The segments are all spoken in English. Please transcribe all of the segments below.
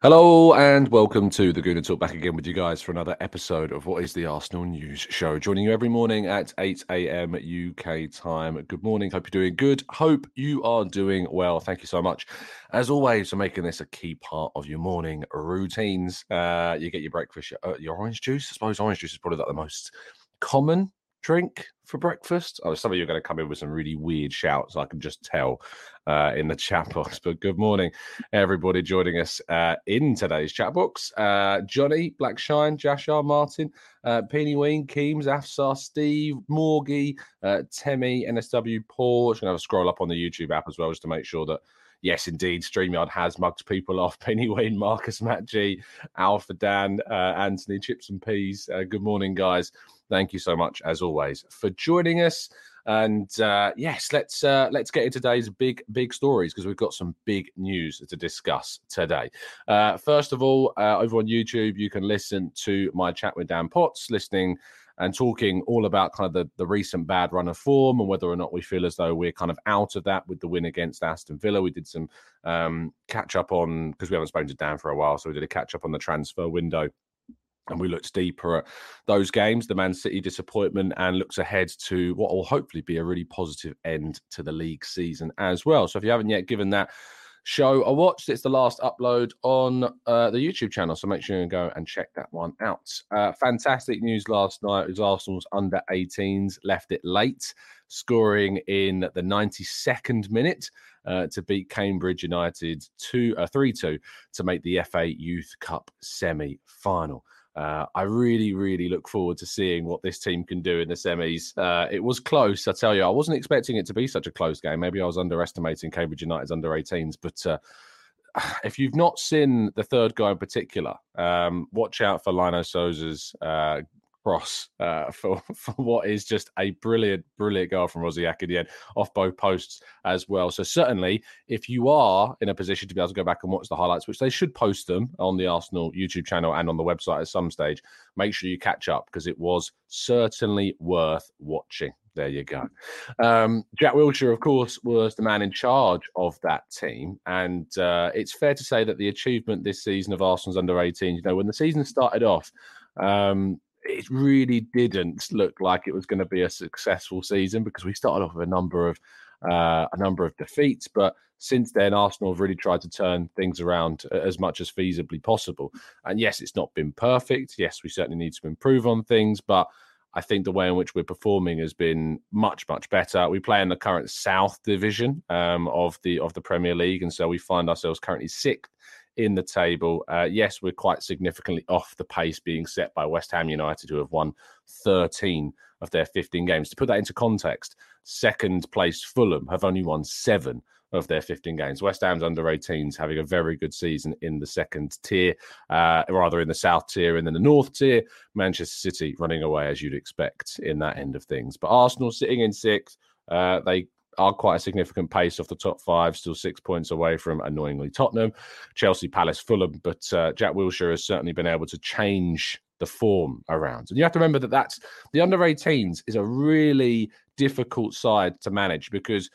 Hello and welcome to the Gooner Talk back again with you guys for another episode of what is the Arsenal News Show. Joining you every morning at 8 a.m. UK time. Good morning. Hope you're doing good. Hope you are doing well. Thank you so much, as always, for making this a key part of your morning routines. Uh, you get your breakfast, your, uh, your orange juice. I suppose orange juice is probably like the most common drink for breakfast. Oh, some of you are going to come in with some really weird shouts. I can just tell uh, in the chat box. But good morning, everybody joining us uh, in today's chat box. Uh, Johnny, Blackshine, Jashar, Martin, uh, Peeny Ween, Keems, Afsar, Steve, Morgie, uh, Temi, NSW, Paul. Just going to have a scroll up on the YouTube app as well, just to make sure that yes, indeed, StreamYard has mugged people off. Penny Wayne, Marcus, Matt G, Alpha Dan, uh, Anthony, Chips and Peas. Uh, good morning, guys. Thank you so much, as always, for joining us. And uh, yes, let's uh, let's get into today's big big stories because we've got some big news to discuss today. Uh, first of all, uh, over on YouTube, you can listen to my chat with Dan Potts, listening and talking all about kind of the, the recent bad run of form and whether or not we feel as though we're kind of out of that with the win against Aston Villa. We did some um, catch up on because we haven't spoken to Dan for a while, so we did a catch up on the transfer window and we looked deeper at those games, the Man City disappointment, and looks ahead to what will hopefully be a really positive end to the league season as well. So if you haven't yet given that show a watch, it's the last upload on uh, the YouTube channel. So make sure you go and check that one out. Uh, fantastic news last night was Arsenal's under 18s left it late, scoring in the 92nd minute. Uh, to beat Cambridge United 2 uh, 3 2 to make the FA Youth Cup semi final. Uh, I really, really look forward to seeing what this team can do in the semis. Uh, it was close, I tell you. I wasn't expecting it to be such a close game. Maybe I was underestimating Cambridge United's under 18s, but uh, if you've not seen the third guy in particular, um, watch out for Lino Sousa's uh, cross uh, for, for what is just a brilliant, brilliant goal from Rosiak at the end, off both posts as well. So certainly, if you are in a position to be able to go back and watch the highlights, which they should post them on the Arsenal YouTube channel and on the website at some stage, make sure you catch up because it was certainly worth watching. There you go. Um, Jack Wilshere, of course, was the man in charge of that team. And uh, it's fair to say that the achievement this season of Arsenal's under 18, you know, when the season started off, um, it really didn't look like it was going to be a successful season because we started off with a number of uh, a number of defeats, but since then Arsenal have really tried to turn things around as much as feasibly possible. And yes, it's not been perfect. Yes, we certainly need to improve on things, but I think the way in which we're performing has been much, much better. We play in the current South Division um, of the of the Premier League, and so we find ourselves currently sixth in the table. Uh, yes, we're quite significantly off the pace being set by West Ham United, who have won 13 of their 15 games. To put that into context, second place Fulham have only won seven of their 15 games. West Ham's under 18s having a very good season in the second tier, uh, rather in the south tier and then the north tier. Manchester City running away as you'd expect in that end of things. But Arsenal sitting in sixth, uh, they are quite a significant pace off the top five, still six points away from annoyingly Tottenham, Chelsea, Palace, Fulham. But uh, Jack Wilshere has certainly been able to change the form around. And you have to remember that that's the under 18s is a really difficult side to manage because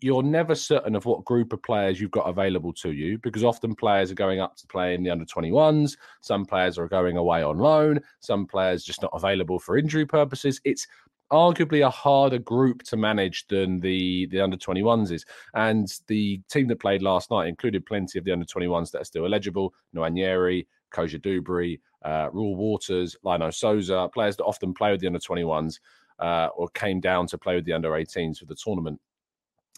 you're never certain of what group of players you've got available to you because often players are going up to play in the under 21s. Some players are going away on loan. Some players just not available for injury purposes. It's arguably a harder group to manage than the the under 21s is. And the team that played last night included plenty of the under 21s that are still eligible. Nwaneri, Cozier-Duberry, uh, Reuell Walters, Lino Sousa, players that often play with the under 21s uh, or came down to play with the under 18s for the tournament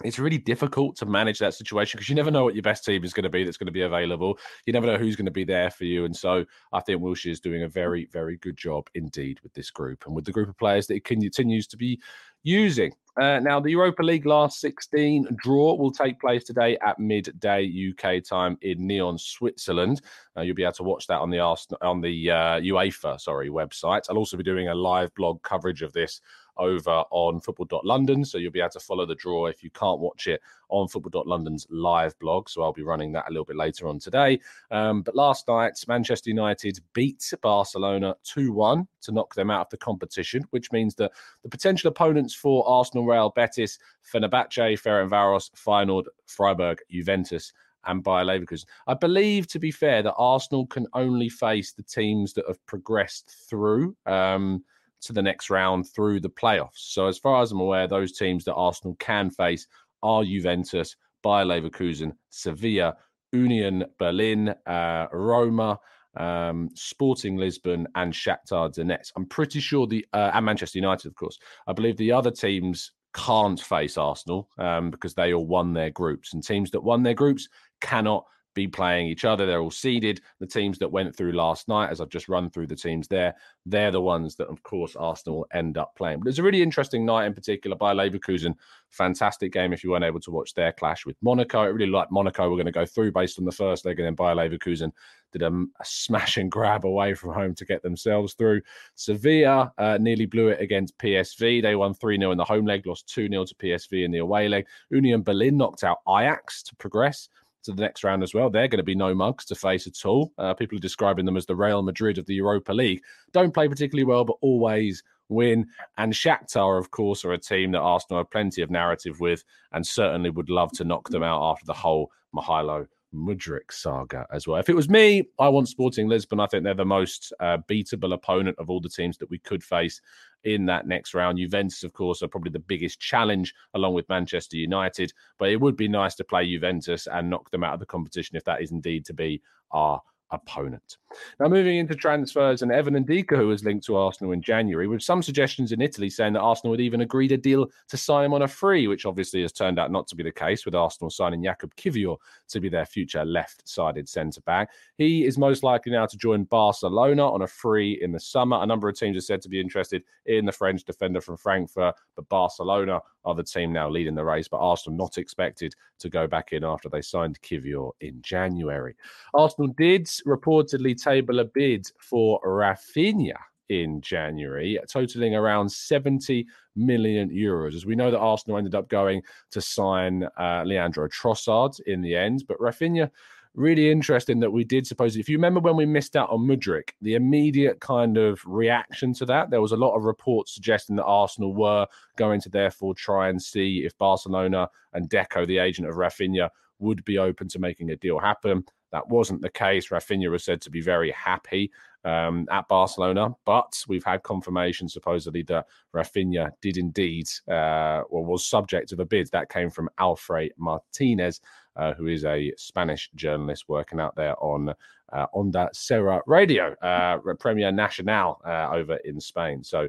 it's really difficult to manage that situation because you never know what your best team is going to be that's going to be available. You never know who's going to be there for you. And so I think Wilshere is doing a very, very good job indeed with this group and with the group of players that it continues to be using. Uh, now, the Europa League last 16 draw will take place today at midday UK time in Nyon, Switzerland. Uh, you'll be able to watch that on the Arsenal, on the uh, UEFA sorry website. I'll also be doing a live blog coverage of this over on football.london. So you'll be able to follow the draw if you can't watch it on football.london's live blog. So I'll be running that a little bit later on today. Um, but last night, Manchester United beat Barcelona 2 1 to knock them out of the competition, which means that the potential opponents for Arsenal, Real Betis, Fenerbahce, Ferencvaros, Feyenoord, Freiburg, Juventus, and Bayer Leverkusen. I believe, to be fair, that Arsenal can only face the teams that have progressed through. Um, to the next round through the playoffs. So, as far as I'm aware, those teams that Arsenal can face are Juventus, Bayer Leverkusen, Sevilla, Union Berlin, uh, Roma, um, Sporting Lisbon, and Shakhtar Donetsk. I'm pretty sure the uh, and Manchester United, of course. I believe the other teams can't face Arsenal um, because they all won their groups, and teams that won their groups cannot be playing each other. They're all seeded. The teams that went through last night, as I've just run through the teams there, they're the ones that, of course, Arsenal will end up playing. But it's a really interesting night in particular by Leverkusen. Fantastic game if you weren't able to watch their clash with Monaco. I really like Monaco. We're going to go through based on the first leg, and then Bayer Leverkusen did a, a, smash and grab away from home to get themselves through. Sevilla uh, nearly blew it against PSV. They won 3 0 in the home leg, lost 2 0 to PSV in the away leg. Union Berlin knocked out Ajax to progress to the next round as well. They're going to be no mugs to face at all. Uh, people are describing them as the Real Madrid of the Europa League. Don't play particularly well, but always win. And Shakhtar, of course, are a team that Arsenal have plenty of narrative with and certainly would love to knock them out after the whole Mykhailo Mudryk saga as well. If it was me, I want Sporting Lisbon. I think they're the most uh, beatable opponent of all the teams that we could face in that next round. Juventus, of course, are probably the biggest challenge along with Manchester United, but it would be nice to play Juventus and knock them out of the competition if that is indeed to be our opponent. Now, moving into transfers, and Evan Ndicka, who was linked to Arsenal in January, with some suggestions in Italy saying that Arsenal had even agreed a deal to sign him on a free, which obviously has turned out not to be the case, with Arsenal signing Jakub Kiwior to be their future left sided centre back. He is most likely now to join Barcelona on a free in the summer. A number of teams are said to be interested in the French defender from Frankfurt, but Barcelona are the team now leading the race, but Arsenal not expected to go back in after they signed Kiwior in January. Arsenal did reportedly table a bid for Raphinha in January, totaling around 70 million euros. As we know that Arsenal ended up going to sign uh, Leandro Trossard in the end, but Raphinha really interesting that we did suppose if you remember when we missed out on Mudryk, the immediate kind of reaction to that, there was a lot of reports suggesting that Arsenal were going to therefore try and see if Barcelona and Deco, the agent of Raphinha, would be open to making a deal happen. That wasn't the case. Raphinha was said to be very happy um, at Barcelona, but we've had confirmation supposedly that Raphinha did indeed, uh, or was subject of a bid. That came from Alfred Martinez, uh, who is a Spanish journalist working out there on uh, Onda Cero Radio, uh, Premier Nacional uh, over in Spain. So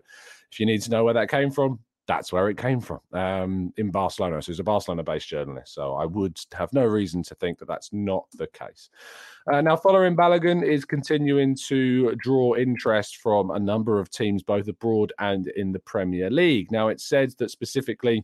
if you need to know where that came from, that's where it came from um, in Barcelona. So he's a Barcelona based journalist. So I would have no reason to think that that's not the case. Uh, now, Folarin Balogun is continuing to draw interest from a number of teams, both abroad and in the Premier League. Now, it said that specifically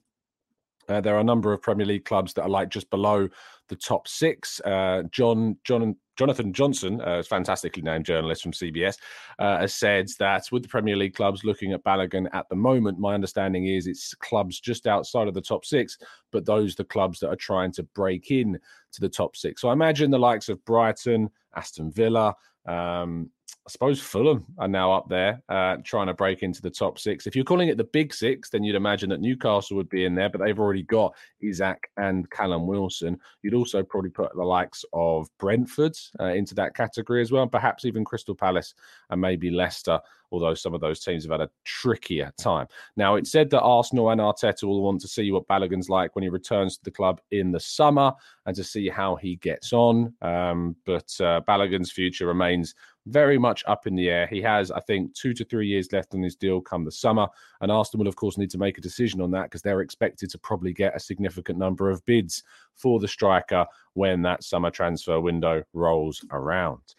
Uh, there are a number of Premier League clubs that are like just below the top six. Uh, John John Jonathan Johnson, a fantastically named journalist from CBS, uh, has said that with the Premier League clubs looking at Balogun at the moment, my understanding is it's clubs just outside of the top six, but those the clubs that are trying to break in to the top six. So I imagine the likes of Brighton, Aston Villa, um, I suppose Fulham are now up there uh, trying to break into the top six. If you're calling it the big six, then you'd imagine that Newcastle would be in there, but they've already got Isak and Callum Wilson. You'd also probably put the likes of Brentford uh, into that category as well, perhaps even Crystal Palace and maybe Leicester, although some of those teams have had a trickier time. Now, it's said that Arsenal and Arteta will want to see what Balogun's like when he returns to the club in the summer and to see how he gets on. Um, but uh, Balogun's future remains very much up in the air. He has, I think, two to three years left on his deal come the summer. And Arsenal will, of course, need to make a decision on that because they're expected to probably get a significant number of bids for the striker when that summer transfer window rolls around.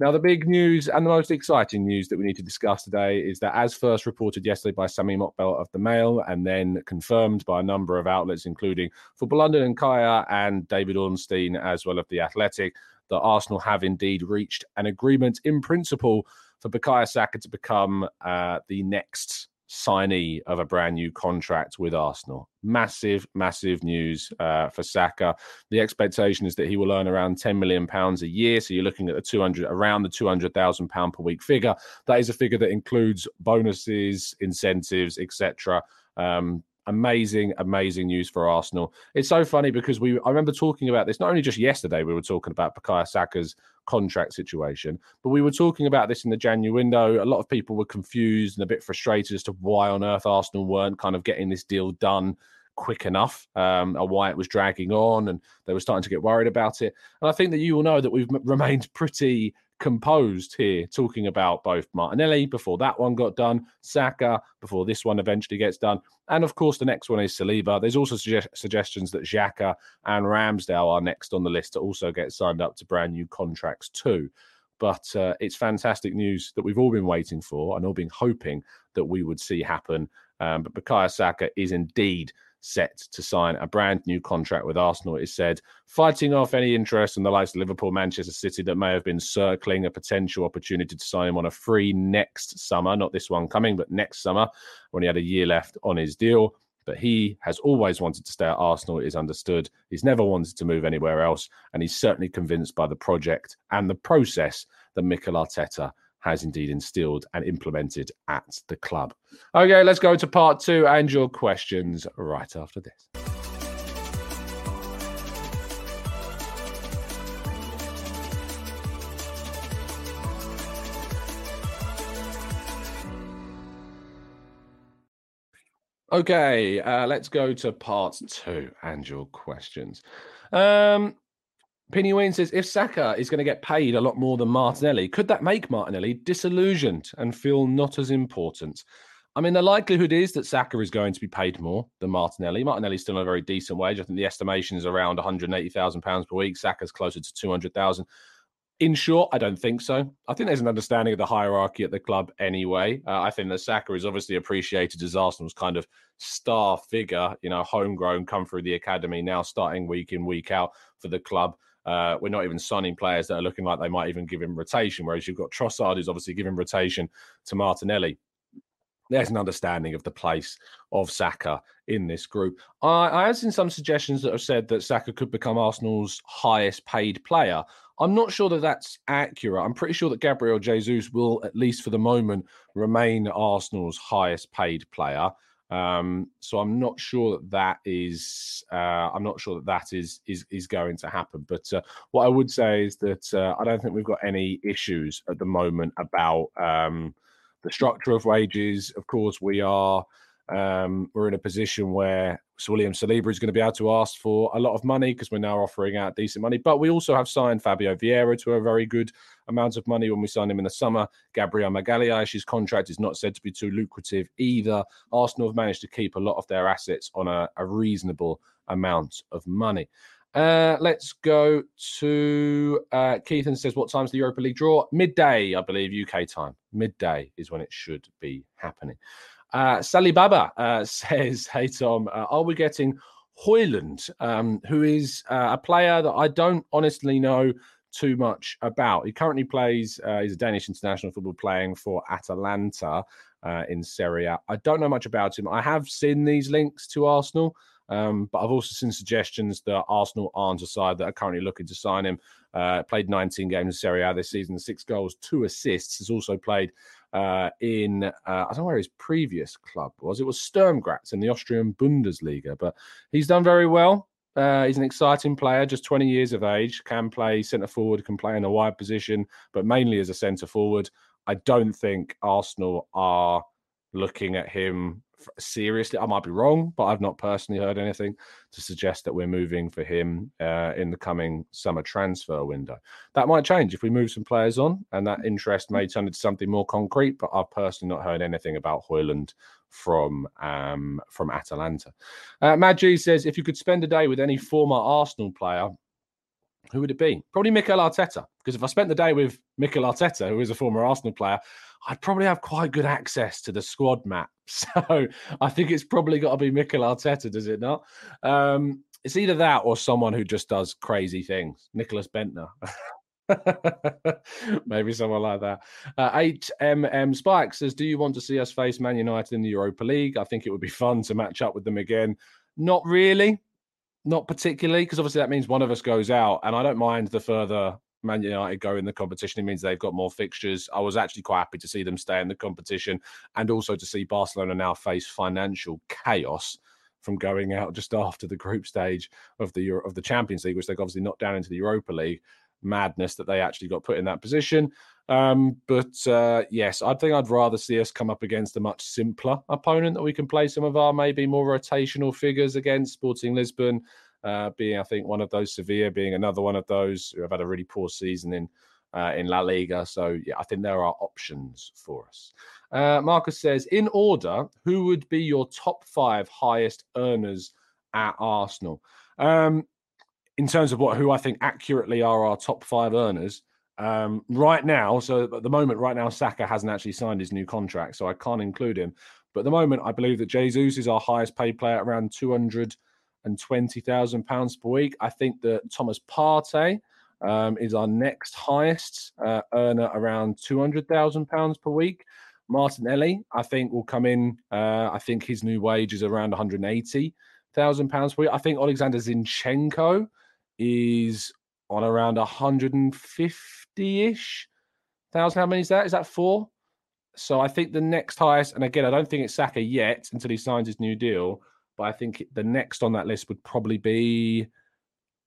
Now, the big news and the most exciting news that we need to discuss today is that, as first reported yesterday by Sami Mokbel of the Mail and then confirmed by a number of outlets, including Football London and Kaya and David Ornstein, as well as The Athletic, that Arsenal have indeed reached an agreement in principle for Bukayo Saka to become uh, the next signee of a brand new contract with Arsenal. Massive, massive news uh, for Saka. The expectation is that he will earn around 10 million pounds a year. So you're looking at the 200, around the 200,000 pound per week figure. That is a figure that includes bonuses, incentives, etc. Um, amazing, amazing news for Arsenal. It's so funny because we I remember talking about this not only just yesterday, we were talking about Bukayo Saka's contract situation, but we were talking about this in the January window. A lot of people were confused and a bit frustrated as to why on earth Arsenal weren't kind of getting this deal done quick enough um, or why it was dragging on and they were starting to get worried about it. And I think that you will know that we've remained pretty composed here, talking about both Martinelli before that one got done, Saka before this one eventually gets done, and of course the next one is Saliba. There's also suggestions that Xhaka and Ramsdale are next on the list to also get signed up to brand new contracts too. But uh, it's fantastic news that we've all been waiting for and all been hoping that we would see happen. Um, but Bukayo Saka is indeed set to sign a brand new contract with Arsenal. It said, fighting off any interest in the likes of Liverpool, Manchester City that may have been circling a potential opportunity to sign him on a free next summer, not this one coming, but next summer when he had a year left on his deal. But he has always wanted to stay at Arsenal, it is understood. He's never wanted to move anywhere else. And he's certainly convinced by the project and the process that Mikel Arteta has indeed instilled and implemented at the club. Okay, let's go to part two and your questions right after this. Okay, uh, let's go to part two and your questions. Um, Penny Wayne says if Saka is going to get paid a lot more than Martinelli, could that make Martinelli disillusioned and feel not as important? I mean, the likelihood is that Saka is going to be paid more than Martinelli. Martinelli's still on a very decent wage. I think the estimation is around 180,000 pounds per week. Saka's closer to 200,000. In short, I don't think so. I think there's an understanding of the hierarchy at the club anyway. Uh, I think that Saka is obviously appreciated as Arsenal's kind of star figure, you know, homegrown, come through the academy, now starting week in, week out for the club. Uh, we're not even signing players that are looking like they might even give him rotation, whereas you've got Trossard who's obviously giving rotation to Martinelli. There's an understanding of the place of Saka in this group. I, I have seen some suggestions that have said that Saka could become Arsenal's highest paid player. I'm not sure that that's accurate. I'm pretty sure that Gabriel Jesus will, at least for the moment, remain Arsenal's highest paid player. Um, so I'm not sure that that is uh, I'm not sure that that is is is going to happen. But uh, what I would say is that uh, I don't think we've got any issues at the moment about um, the structure of wages. Of course, we are um, we're in a position where William Saliba is going to be able to ask for a lot of money because we're now offering out decent money. But we also have signed Fabio Vieira to a very good amount of money when we signed him in the summer. Gabriel Magalhaes, contract is not said to be too lucrative either. Arsenal have managed to keep a lot of their assets on a, a reasonable amount of money. Uh, let's go to uh, Keith and says, What time's the Europa League draw? Midday, I believe, UK time. Midday is when it should be happening. Uh, Sally Baba uh, says, Hey, Tom, uh, are we getting Højlund, um, who is uh, a player that I don't honestly know too much about. He currently plays, uh, he's a Danish international football playing for Atalanta in Serie A. I don't know much about him. I have seen these links to Arsenal. Um, but I've also seen suggestions that Arsenal aren't a side that are currently looking to sign him. Uh, played 19 games in Serie A this season, six goals, two assists. Has also played uh, in uh, I don't know where his previous club was. It was Sturm Graz in the Austrian Bundesliga, but he's done very well. Uh, he's an exciting player, just 20 years of age, can play centre forward, can play in a wide position, but mainly as a centre forward. I don't think Arsenal are looking at him seriously. I might be wrong, but I've not personally heard anything to suggest that we're moving for him uh, in the coming summer transfer window. That might change if we move some players on, and that interest may turn into something more concrete. But I've personally not heard anything about Højlund from um, from Atalanta. Uh, Maggi says if you could spend a day with any former Arsenal player, who would it be? Probably Mikel Arteta. Because if I spent the day with Mikel Arteta, who is a former Arsenal player, I'd probably have quite good access to the squad map. So I think it's probably got to be Mikel Arteta, does it not? Um, it's either that or someone who just does crazy things. Nicklas Bendtner. Maybe someone like that. Uh, 8MM Spike says, Do you want to see us face Man United in the Europa League? I think it would be fun to match up with them again. Not really. Not particularly, because obviously that means one of us goes out, and I don't mind the further Man United go in the competition. It means they've got more fixtures. I was actually quite happy to see them stay in the competition and also to see Barcelona now face financial chaos from going out just after the group stage of the Euro- of the Champions League, which they've obviously knocked down into the Europa League. Madness that they actually got put in that position. Um, but uh, yes, I think I'd rather see us come up against a much simpler opponent that we can play some of our maybe more rotational figures against Sporting Lisbon uh, being I think one of those, Sevilla being another one of those who have had a really poor season in uh, in La Liga. So yeah, I think there are options for us. Uh, Marcus says, in order, who would be your top five highest earners at Arsenal? Um, in terms of what who I think accurately are our top five earners. Um, right now, so at the moment, right now, Saka hasn't actually signed his new contract, so I can't include him. But at the moment, I believe that Jesus is our highest paid player, around 200 and twenty thousand pounds per week. I think that Thomas Partey um, is our next highest uh, earner, around two hundred thousand pounds per week. Martinelli, I think, will come in. Uh, I think his new wage is around one hundred eighty thousand pounds per week. I think Alexander Zinchenko is on around hundred and fifty-ish thousand. How many is that? Is that four? So I think the next highest, and again, I don't think it's Saka yet until he signs his new deal. But I think the next on that list would probably be,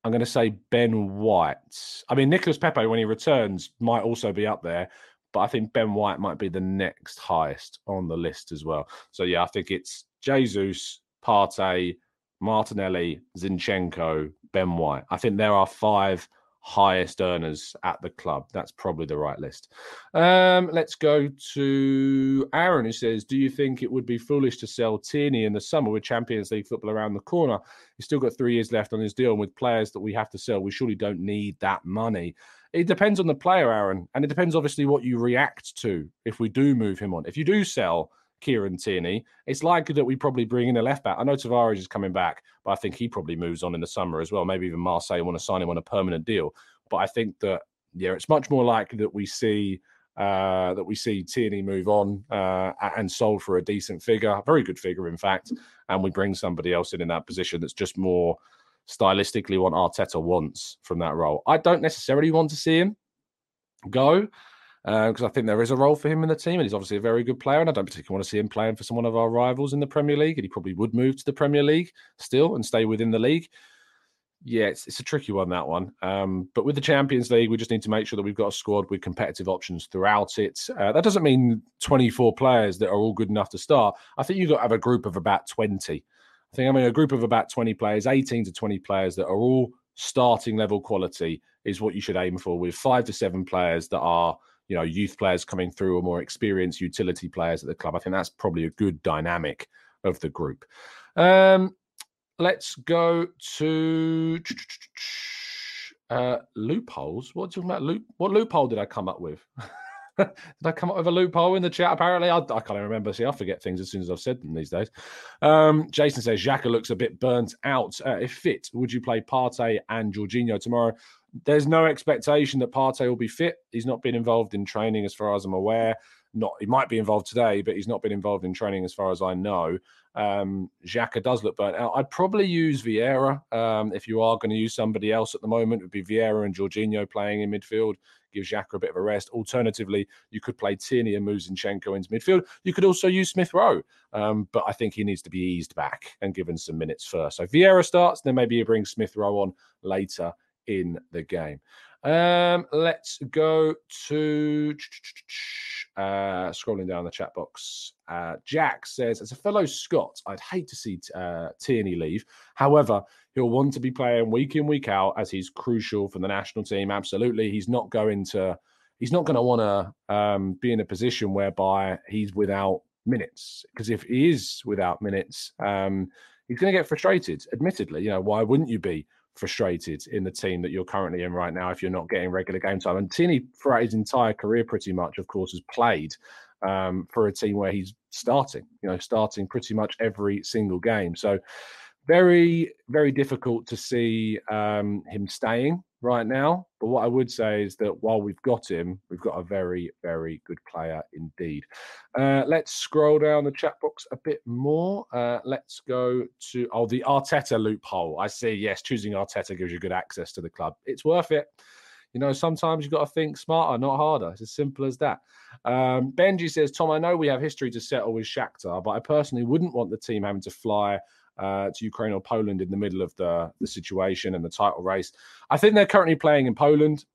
I'm going to say Ben White. I mean, Nicolas Pepe, when he returns, might also be up there. But I think Ben White might be the next highest on the list as well. So, yeah, I think it's Jesus, Partey, Martinelli, Zinchenko, Ben White. I think there are five highest earners at the club. That's probably the right list. Um, let's go to Aaron, who says, Do you think it would be foolish to sell Tierney in the summer with Champions League football around the corner? He's still got three years left on his deal, and with players that we have to sell, we surely don't need that money. It depends on the player, Aaron, and it depends obviously what you react to if we do move him on. If you do sell, Kieran Tierney, it's likely that we probably bring in a left back. I know Tavares is coming back, but I think he probably moves on in the summer as well. Maybe even Marseille want to sign him on a permanent deal. But I think that yeah, it's much more likely that we see uh, that we see Tierney move on uh, and sold for a decent figure, a very good figure, in fact, and we bring somebody else in in that position that's just more stylistically what Arteta wants from that role. I don't necessarily want to see him go because uh, I think there is a role for him in the team, and he's obviously a very good player. And I don't particularly want to see him playing for some of our rivals in the Premier League. And he probably would move to the Premier League still and stay within the league. Yeah, it's, it's a tricky one that one. Um, but with the Champions League, we just need to make sure that we've got a squad with competitive options throughout it. Uh, that doesn't mean 24 players that are all good enough to start. I think you've got to have a group of about 20. I think I mean a group of about 20 players, 18 to 20 players that are all starting level quality is what you should aim for. With five to seven players that are you know youth players coming through or more experienced utility players at the club. I think that's probably a good dynamic of the group. Um, let's go to uh, loopholes. What talking about? Loop? What loophole did I come up with? Did I come up with a loophole in the chat? Apparently, I, I can't remember. See, I forget things as soon as I've said them these days. Um, Jason says Xhaka looks a bit burnt out. Uh, if fit, would you play Partey and Jorginho tomorrow? There's no expectation that Partey will be fit. He's not been involved in training, as far as I'm aware. Not he might be involved today, but he's not been involved in training, as far as I know. Um, Xhaka does look burnt out. I'd probably use Vieira um, if you are going to use somebody else at the moment. It would be Vieira and Jorginho playing in midfield. Give Xhaka a bit of a rest. Alternatively, you could play Tierney and move Zinchenko into midfield. You could also use Smith Rowe, um, but I think he needs to be eased back and given some minutes first. So Vieira starts, then maybe you bring Smith Rowe on later in the game. Um, let's go to uh, scrolling down the chat box. Uh, Jack says, as a fellow Scot, I'd hate to see uh, Tierney leave. However, he'll want to be playing week in, week out as he's crucial for the national team. Absolutely. He's not going to, he's not going to want to um, be in a position whereby he's without minutes. Because if he is without minutes, um, he's going to get frustrated, admittedly. You know, why wouldn't you be? Frustrated in the team that you're currently in right now if you're not getting regular game time. And Tierney, throughout his entire career, pretty much, of course, has played um, for a team where he's starting, you know, starting pretty much every single game. So, very, very difficult to see um, him staying right now. But what I would say is that while we've got him, we've got a very, very good player indeed. Uh, let's scroll down the chat box a bit more. Uh, let's go to oh the Arteta loophole. I see. Yes, choosing Arteta gives you good access to the club. It's worth it. You know, sometimes you've got to think smarter, not harder. It's as simple as that. Um, Benji says, Tom, I know we have history to settle with Shakhtar, but I personally wouldn't want the team having to fly uh, to Ukraine or Poland in the middle of the, the situation and the title race. I think they're currently playing in Poland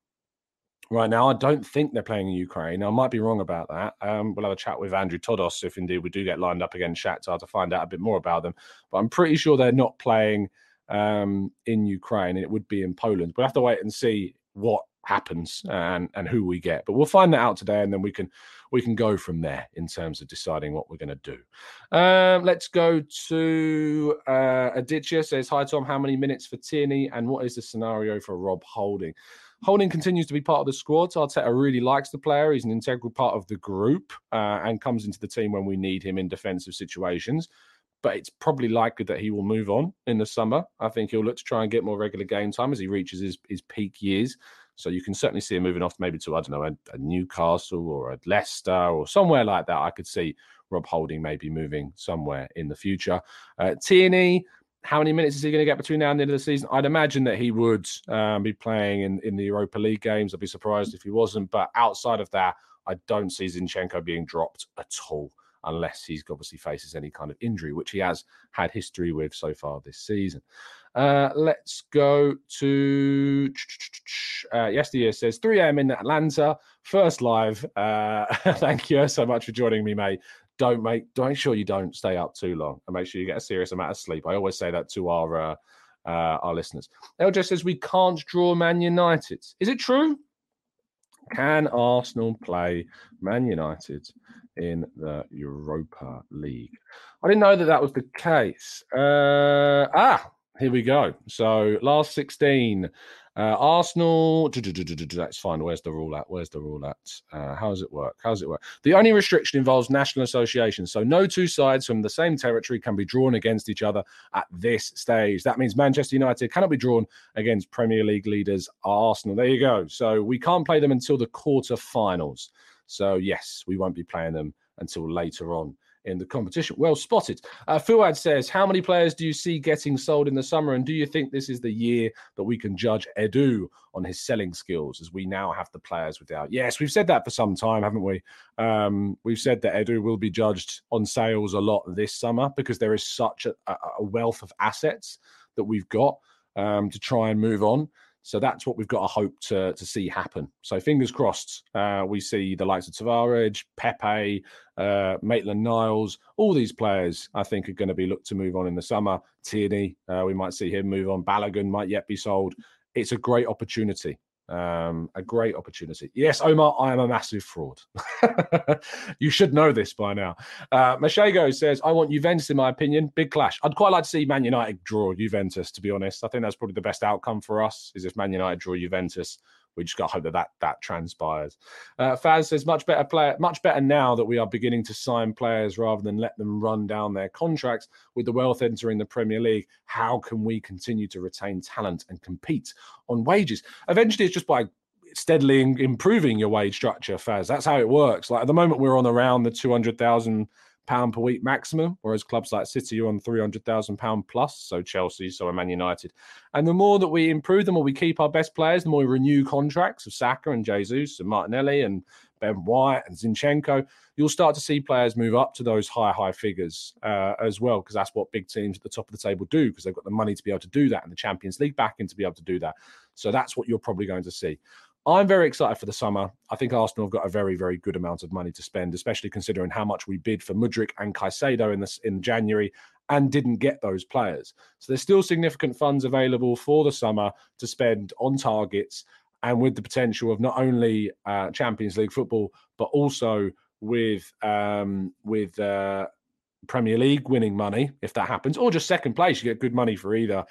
right now. I don't think they're playing in Ukraine. I might be wrong about that. Um, we'll have a chat with Andrew Todos if indeed we do get lined up against Shakhtar to find out a bit more about them. But I'm pretty sure they're not playing um, in Ukraine. It would be in Poland. We'll have to wait and see what happens and and who we get. But we'll find that out today, and then we can we can go from there in terms of deciding what we're going to do. Um, let's go to uh, Aditya says, "Hi Tom, how many minutes for Tierney, and what is the scenario for Rob Holding?" Holding continues to be part of the squad. Arteta really likes the player. He's an integral part of the group uh, and comes into the team when we need him in defensive situations but it's probably likely that he will move on in the summer. I think he'll look to try and get more regular game time as he reaches his, his peak years. So you can certainly see him moving off maybe to, I don't know, a, a Newcastle or a Leicester or somewhere like that. I could see Rob Holding maybe moving somewhere in the future. Uh, Tierney, how many minutes is he going to get between now and the end of the season? I'd imagine that he would um, be playing in, in the Europa League games. I'd be surprised if he wasn't. But outside of that, I don't see Zinchenko being dropped at all unless he's obviously faces any kind of injury, which he has had history with so far this season. Uh, let's go to uh, says 3 a.m. in Atlanta, first live. Uh, thank you so much for joining me, mate. Don't make, don't make sure you don't stay up too long and make sure you get a serious amount of sleep. I always say that to our uh, uh, our listeners. LJ says we can't draw Man United. Is it true? Can Arsenal play Man United in the Europa League? I didn't know that that was the case. Uh, ah, here we go. So last 16, uh, Arsenal. That's fine. Where's the rule at? Where's the rule at? Uh, how does it work? How does it work? The only restriction involves national associations. So no two sides from the same territory can be drawn against each other at this stage. That means Manchester United cannot be drawn against Premier League leaders Arsenal. There you go. So we can't play them until the quarter-finals. So yes, we won't be playing them until later on in the competition. Well spotted. Uh, Fuad says, How many players do you see getting sold in the summer? And do you think this is the year that we can judge Edu on his selling skills as we now have the players without? Yes, we've said that for some time, haven't we? Um, we've said that Edu will be judged on sales a lot this summer because there is such a, a wealth of assets that we've got um, to try and move on. So that's what we've got to hope to, to see happen. So fingers crossed, uh, we see the likes of Tavares, Pepe, uh, Maitland Niles, all these players I think are going to be looked to move on in the summer. Tierney, uh, we might see him move on. Balogun might yet be sold. It's a great opportunity um, a great opportunity. Yes, Omar, I am a massive fraud. you should know this by now. Uh, Machego says, I want Juventus, in my opinion. Big clash. I'd quite like to see Man United draw Juventus, to be honest. I think that's probably the best outcome for us, is if Man United draw Juventus. We just got to hope that that, that transpires. Uh, Faz says much better player, much better now that we are beginning to sign players rather than let them run down their contracts. With the wealth entering the Premier League, how can we continue to retain talent and compete on wages? Eventually, it's just by steadily improving your wage structure, Faz. That's how it works. Like at the moment, we're on around the two hundred thousand pound per week maximum, whereas clubs like City are on three hundred thousand pound plus. So Chelsea, so Man United, and the more that we improve, the more we keep our best players, the more we renew contracts of Saka and Jesus and Martinelli and Ben White and Zinchenko. You'll start to see players move up to those high, high figures uh, as well, because that's what big teams at the top of the table do, because they've got the money to be able to do that and the Champions League backing to be able to do that. So that's what you're probably going to see. I'm very excited for the summer. I think Arsenal have got a very, very good amount of money to spend, especially considering how much we bid for Mudryk and Caicedo in this in January and didn't get those players. So there's still significant funds available for the summer to spend on targets and with the potential of not only uh, Champions League football but also with um, with uh, Premier League winning money if that happens, or just second place, you get good money for either.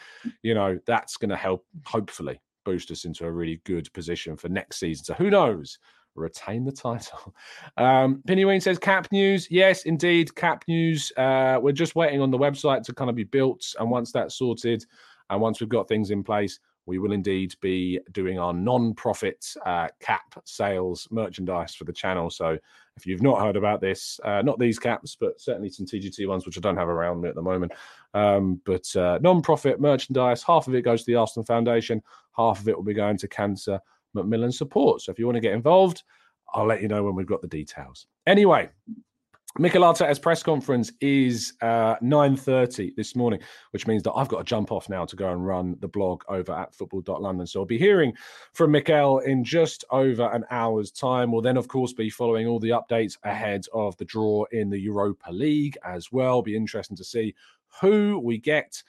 You know that's going to help hopefully boost us into a really good position for next season. So who knows? Retain the title. Um, Penny Wayne says cap news. Yes, indeed, cap news. Uh, we're just waiting on the website to kind of be built, and once that's sorted, and once we've got things in place, we will indeed be doing our non-profit uh, cap sales merchandise for the channel. So if you've not heard about this, uh, not these caps, but certainly some TGT ones, which I don't have around me at the moment. Um, but uh, non-profit merchandise, half of it goes to the Arsenal Foundation, half of it will be going to Cancer Macmillan Support. So if you want to get involved, I'll let you know when we've got the details. Anyway, Mikel Arteta's press conference is uh, 9.30 this morning, which means that I've got to jump off now to go and run the blog over at football.london. So I'll be hearing from Mikel in just over an hour's time. We'll then, of course, be following all the updates ahead of the draw in the Europa League as well. Be interesting to see who we get.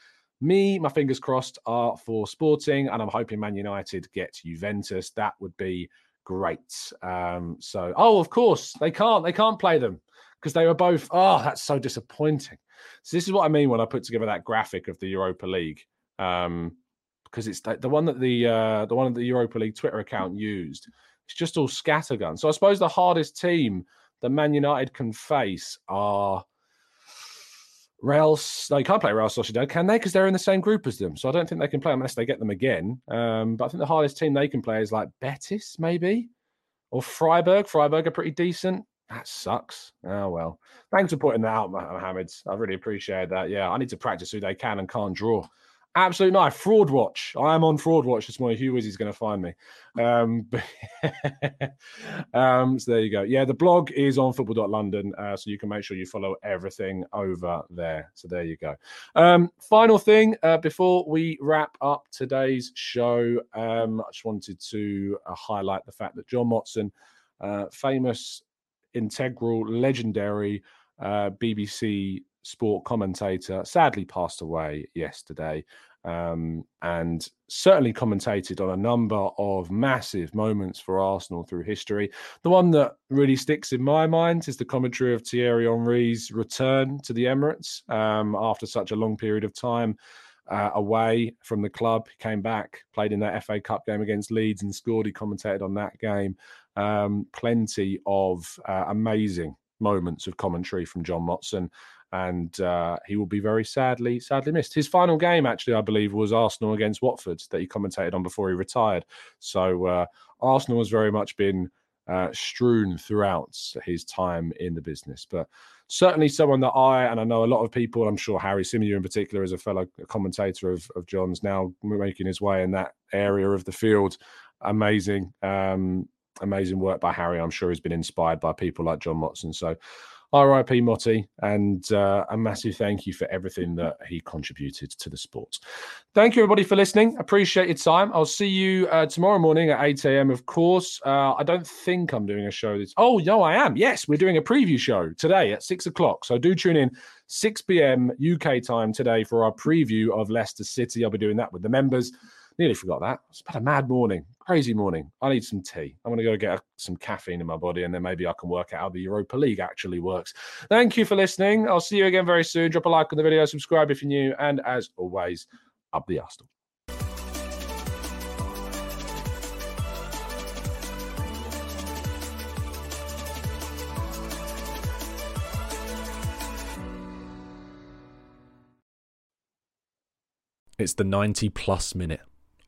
Me, my fingers crossed, are for Sporting, and I'm hoping Man United get Juventus. That would be great. Um, so, oh, of course, they can't. They can't play them because they were both. Oh, that's so disappointing. So this is what I mean when I put together that graphic of the Europa League, um, because it's the, the one that the uh, the one that the Europa League Twitter account used. It's just all scattergun. So I suppose the hardest team that Man United can face are. Real, they can't play Real Sociedad, can they? Because they're in the same group as them. So I don't think they can play unless they get them again. Um, but I think the hardest team they can play is like Betis, maybe, or Freiburg. Freiburg are pretty decent. That sucks. Oh well. Thanks for putting that out, Mohammed. I really appreciate that. Yeah, I need to practice who they can and can't draw. Absolute nice. Fraud watch. I am on fraud watch this morning. Who is he's going to find me. Um, um, so there you go. Yeah, the blog is on football.london. Uh, so you can make sure you follow everything over there. So there you go. Um, final thing uh, before we wrap up today's show, um, I just wanted to uh, highlight the fact that John Motson, uh, famous integral, legendary uh, BBC sport commentator, sadly passed away yesterday. Um, and certainly commentated on a number of massive moments for Arsenal through history. The one that really sticks in my mind is the commentary of Thierry Henry's return to the Emirates um, after such a long period of time. Uh, away from the club, he came back, played in that FA Cup game against Leeds and scored. He commentated on that game. Um, plenty of uh, amazing moments of commentary from John Motson, and uh, he will be very sadly, sadly missed. His final game, actually, I believe, was Arsenal against Watford that he commentated on before he retired. So uh, Arsenal has very much been uh, strewn throughout his time in the business, but certainly someone that I and I know a lot of people. I'm sure Harry Symeou in particular is a fellow commentator of, of John's now making his way in that area of the field. Amazing. Um, amazing work by Harry. I'm sure he's been inspired by people like John Motson. So, RIP Motti, and uh, a massive thank you for everything that he contributed to the sport. Thank you, everybody, for listening. Appreciate your time. I'll see you uh, tomorrow morning at 8 a.m., of course. Uh, I don't think I'm doing a show this. Oh, no, I am. Yes, we're doing a preview show today at 6 o'clock. So do tune in 6 p.m. UK time today for our preview of Leicester City. I'll be doing that with the members. Nearly forgot that. It's been a mad morning, crazy morning. I need some tea. I'm going to go get a, some caffeine in my body, and then maybe I can work out how the Europa League actually works. Thank you for listening. I'll see you again very soon. Drop a like on the video, subscribe if you're new, and as always, up the Arsenal. It's the 90 plus minute.